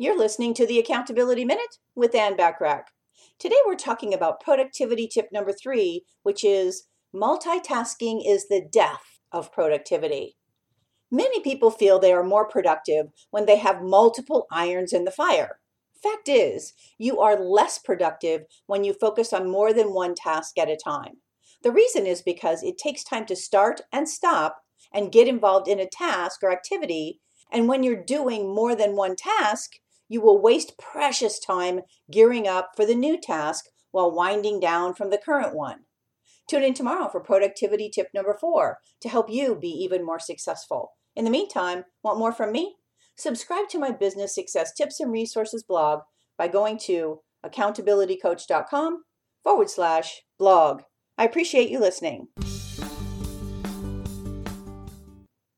You're listening to the Accountability Minute with Anne Bachrach. Today we're talking about productivity tip number three, which is multitasking is the death of productivity. Many people feel they are more productive when they have multiple irons in the fire. Fact is, you are less productive when you focus on more than one task at a time. The reason is because it takes time to start and stop and get involved in a task or activity. And when you're doing more than one task, you will waste precious time gearing up for the new task while winding down from the current one. Tune in tomorrow for productivity tip number four to help you be even more successful. In the meantime, want more from me? Subscribe to my business success tips and resources blog by going to accountabilitycoach.com forward slash blog. I appreciate you listening.